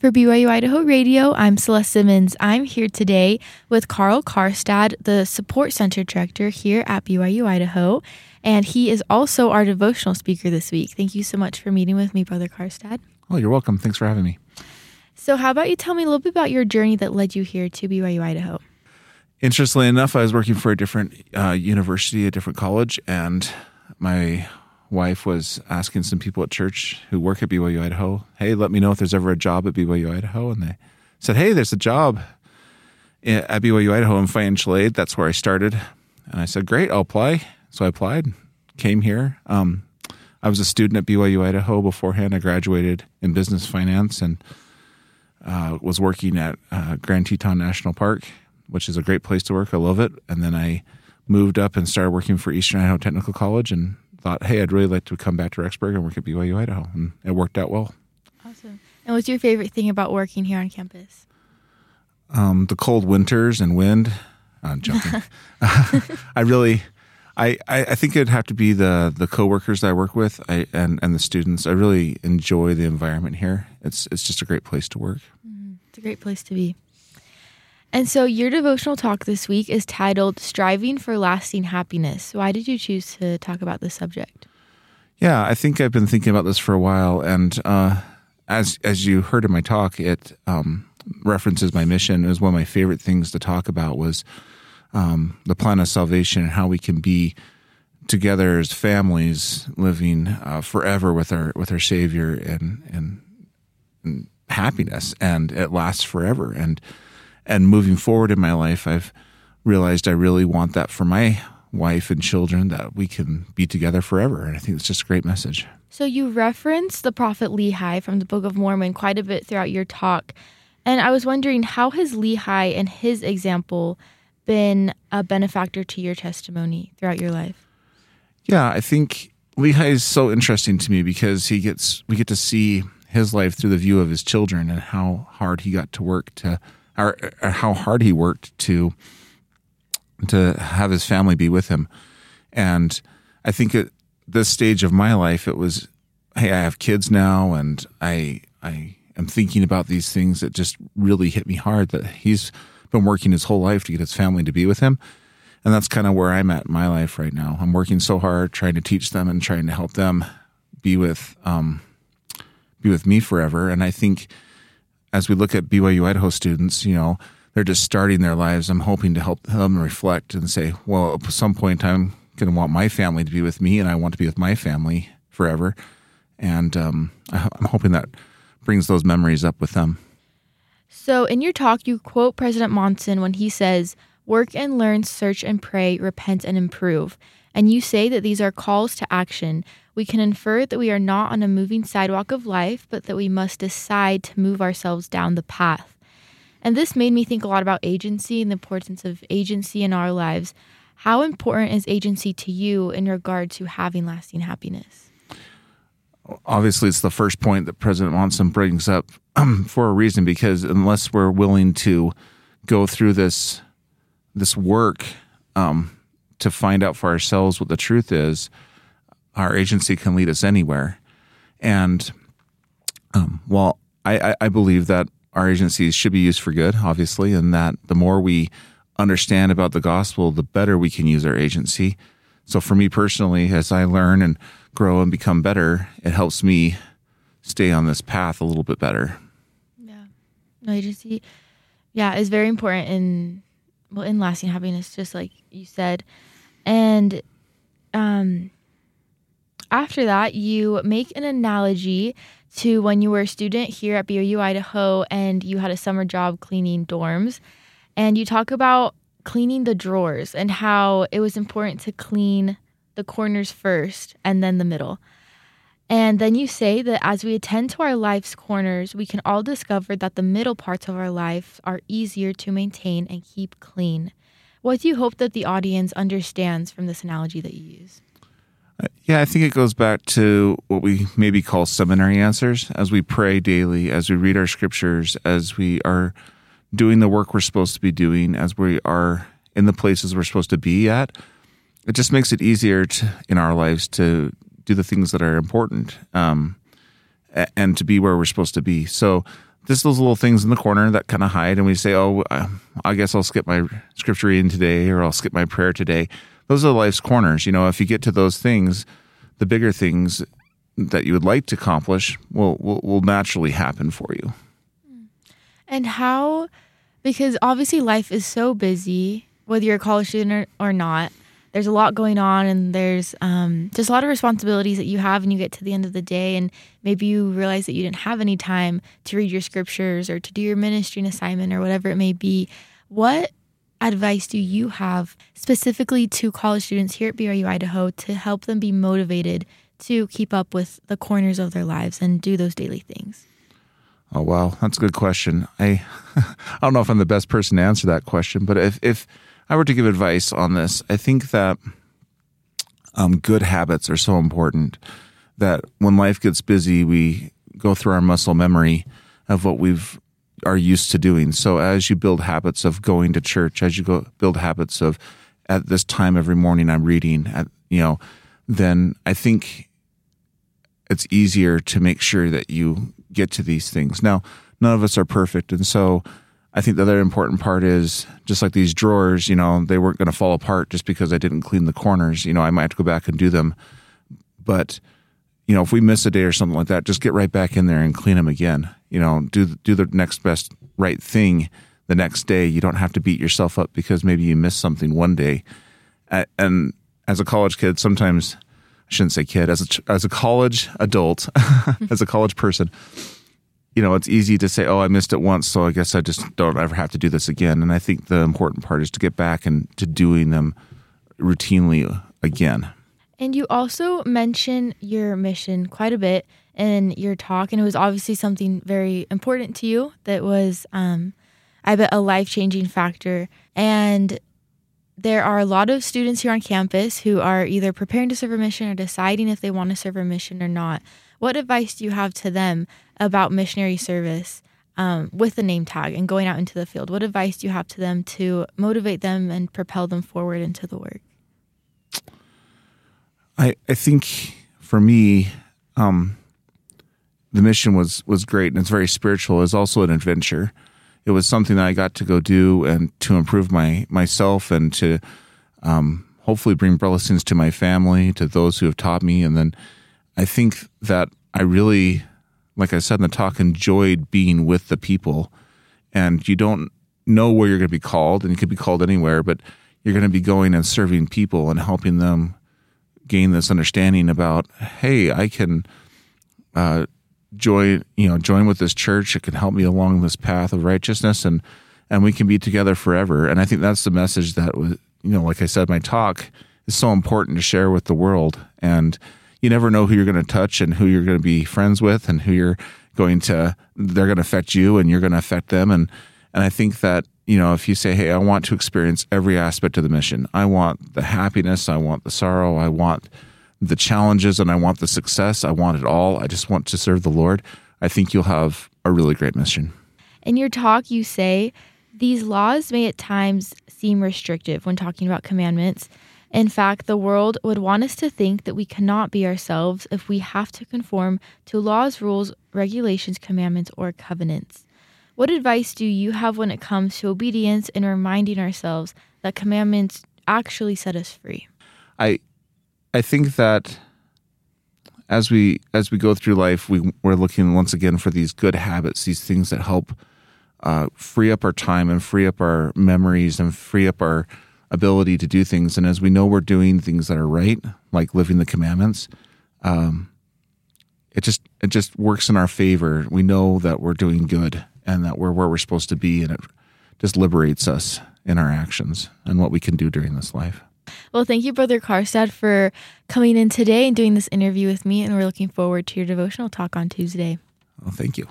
For BYU Idaho Radio, I'm Celeste Simmons. I'm here today with Carl Karstad, the Support Center Director here at BYU Idaho, and he is also our devotional speaker this week. Thank you so much for meeting with me, Brother Karstad. Oh, you're welcome. Thanks for having me. So, how about you tell me a little bit about your journey that led you here to BYU Idaho? Interestingly enough, I was working for a different uh, university, a different college, and my wife was asking some people at church who work at BYU Idaho, hey, let me know if there's ever a job at BYU Idaho. And they said, hey, there's a job at BYU Idaho in financial aid. That's where I started. And I said, great, I'll apply. So I applied, came here. Um, I was a student at BYU Idaho beforehand. I graduated in business finance and uh, was working at uh, Grand Teton National Park, which is a great place to work. I love it. And then I moved up and started working for Eastern Idaho Technical College and thought, hey, I'd really like to come back to Rexburg and work at BYU Idaho. And it worked out well. Awesome. And what's your favorite thing about working here on campus? Um, the cold winters and wind. I'm joking. I really, I, I think it'd have to be the the coworkers that I work with I, and and the students. I really enjoy the environment here. It's it's just a great place to work. Mm, it's a great place to be. And so your devotional talk this week is titled Striving for Lasting Happiness. Why did you choose to talk about this subject? Yeah, I think I've been thinking about this for a while. And uh, as, as you heard in my talk, it um, references my mission. It was one of my favorite things to talk about was um, the plan of salvation and how we can be together as families living uh, forever with our with our Savior and, and, and happiness, and it lasts forever. And and moving forward in my life, I've realized I really want that for my wife and children that we can be together forever. And I think it's just a great message. So you reference the prophet Lehi from the Book of Mormon quite a bit throughout your talk. And I was wondering how has Lehi and his example been a benefactor to your testimony throughout your life? Yeah, I think Lehi is so interesting to me because he gets we get to see his life through the view of his children and how hard he got to work to or, or how hard he worked to to have his family be with him. And I think at this stage of my life, it was, hey, I have kids now, and I I am thinking about these things that just really hit me hard. That he's been working his whole life to get his family to be with him, and that's kind of where I'm at in my life right now. I'm working so hard, trying to teach them and trying to help them be with um, be with me forever. And I think as we look at BYU Idaho students, you know, they're just starting their lives. I'm hoping to help them reflect and say, well, at some point I'm going to want my family to be with me, and I want to be with my family forever. And um, I'm hoping that brings those memories up with them. So, in your talk, you quote President Monson when he says, Work and learn, search and pray, repent and improve. And you say that these are calls to action we can infer that we are not on a moving sidewalk of life, but that we must decide to move ourselves down the path. And this made me think a lot about agency and the importance of agency in our lives. How important is agency to you in regard to having lasting happiness? Obviously, it's the first point that President Monson brings up for a reason because unless we're willing to go through this this work um, to find out for ourselves what the truth is, our agency can lead us anywhere. And um, while I, I, believe that our agencies should be used for good, obviously, and that the more we understand about the gospel, the better we can use our agency. So for me personally, as I learn and grow and become better, it helps me stay on this path a little bit better. Yeah. No, agency, yeah, is very important in well in lasting happiness, just like you said. And um after that, you make an analogy to when you were a student here at BYU Idaho and you had a summer job cleaning dorms. And you talk about cleaning the drawers and how it was important to clean the corners first and then the middle. And then you say that as we attend to our life's corners, we can all discover that the middle parts of our life are easier to maintain and keep clean. What do you hope that the audience understands from this analogy that you use? Yeah, I think it goes back to what we maybe call seminary answers. As we pray daily, as we read our scriptures, as we are doing the work we're supposed to be doing, as we are in the places we're supposed to be at, it just makes it easier to, in our lives to do the things that are important um, and to be where we're supposed to be. So just those little things in the corner that kind of hide, and we say, "Oh, I guess I'll skip my scripture reading today, or I'll skip my prayer today." Those are life's corners. You know, if you get to those things, the bigger things that you would like to accomplish will will, will naturally happen for you. And how? Because obviously, life is so busy, whether you're a college student or, or not there's a lot going on and there's um, just a lot of responsibilities that you have and you get to the end of the day and maybe you realize that you didn't have any time to read your scriptures or to do your ministry assignment or whatever it may be what advice do you have specifically to college students here at BYU Idaho to help them be motivated to keep up with the corners of their lives and do those daily things? Oh wow, that's a good question. I I don't know if I'm the best person to answer that question, but if if I were to give advice on this, I think that um, good habits are so important that when life gets busy, we go through our muscle memory of what we've are used to doing. So as you build habits of going to church, as you go build habits of at this time every morning I'm reading, at you know, then I think it's easier to make sure that you get to these things. Now, none of us are perfect, and so I think the other important part is just like these drawers, you know, they weren't going to fall apart just because I didn't clean the corners. You know, I might have to go back and do them. But, you know, if we miss a day or something like that, just get right back in there and clean them again. You know, do do the next best right thing the next day. You don't have to beat yourself up because maybe you missed something one day. And as a college kid, sometimes I shouldn't say kid, as a, as a college adult, as a college person, you know, it's easy to say, oh, I missed it once, so I guess I just don't ever have to do this again. And I think the important part is to get back and to doing them routinely again. And you also mention your mission quite a bit in your talk, and it was obviously something very important to you that was, um, I bet, a life changing factor. And there are a lot of students here on campus who are either preparing to serve a mission or deciding if they want to serve a mission or not. What advice do you have to them about missionary service um, with the name tag and going out into the field? What advice do you have to them to motivate them and propel them forward into the work? I I think for me, um, the mission was was great and it's very spiritual. It's also an adventure. It was something that I got to go do and to improve my myself and to um, hopefully bring blessings to my family, to those who have taught me, and then I think that I really, like I said in the talk, enjoyed being with the people. And you don't know where you're going to be called, and you could be called anywhere, but you're going to be going and serving people and helping them gain this understanding about, hey, I can uh, join, you know, join with this church. It can help me along this path of righteousness, and and we can be together forever. And I think that's the message that was, you know, like I said, my talk is so important to share with the world and you never know who you're going to touch and who you're going to be friends with and who you're going to they're going to affect you and you're going to affect them and and I think that you know if you say hey I want to experience every aspect of the mission. I want the happiness I want the sorrow I want the challenges and I want the success. I want it all. I just want to serve the Lord. I think you'll have a really great mission. In your talk you say these laws may at times seem restrictive when talking about commandments. In fact, the world would want us to think that we cannot be ourselves if we have to conform to laws, rules, regulations, commandments, or covenants. What advice do you have when it comes to obedience and reminding ourselves that commandments actually set us free? I I think that as we as we go through life, we we're looking once again for these good habits, these things that help uh, free up our time and free up our memories and free up our ability to do things. And as we know we're doing things that are right, like living the commandments, um, it just it just works in our favor. We know that we're doing good and that we're where we're supposed to be, and it just liberates us in our actions and what we can do during this life. Well, thank you, Brother Karstad, for coming in today and doing this interview with me. And we're looking forward to your devotional talk on Tuesday. Well, thank you.